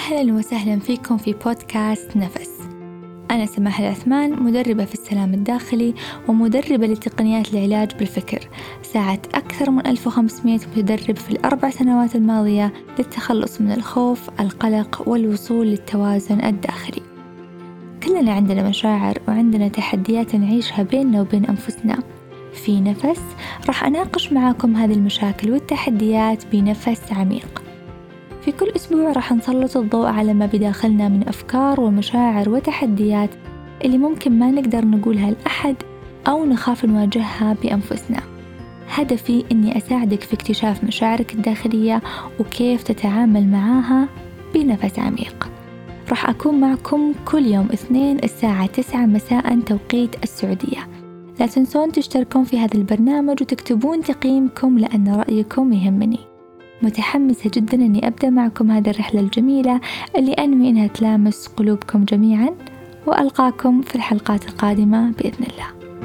أهلا وسهلا فيكم في بودكاست نفس. أنا سماح العثمان مدربة في السلام الداخلي ومدربة لتقنيات العلاج بالفكر. ساعدت أكثر من 1500 متدرب في الأربع سنوات الماضية للتخلص من الخوف القلق والوصول للتوازن الداخلي. كلنا عندنا مشاعر وعندنا تحديات نعيشها بيننا وبين أنفسنا. في نفس راح أناقش معاكم هذه المشاكل والتحديات بنفس عميق. في كل أسبوع راح نسلط الضوء على ما بداخلنا من أفكار ومشاعر وتحديات اللي ممكن ما نقدر نقولها لأحد أو نخاف نواجهها بأنفسنا. هدفي إني أساعدك في اكتشاف مشاعرك الداخلية وكيف تتعامل معاها بنفس عميق. راح أكون معكم كل يوم اثنين الساعة تسعة مساء توقيت السعودية. لا تنسون تشتركون في هذا البرنامج وتكتبون تقييمكم لأن رأيكم يهمني. متحمسة جدا أني أبدأ معكم هذه الرحلة الجميلة اللي أنوي أنها تلامس قلوبكم جميعا وألقاكم في الحلقات القادمة بإذن الله.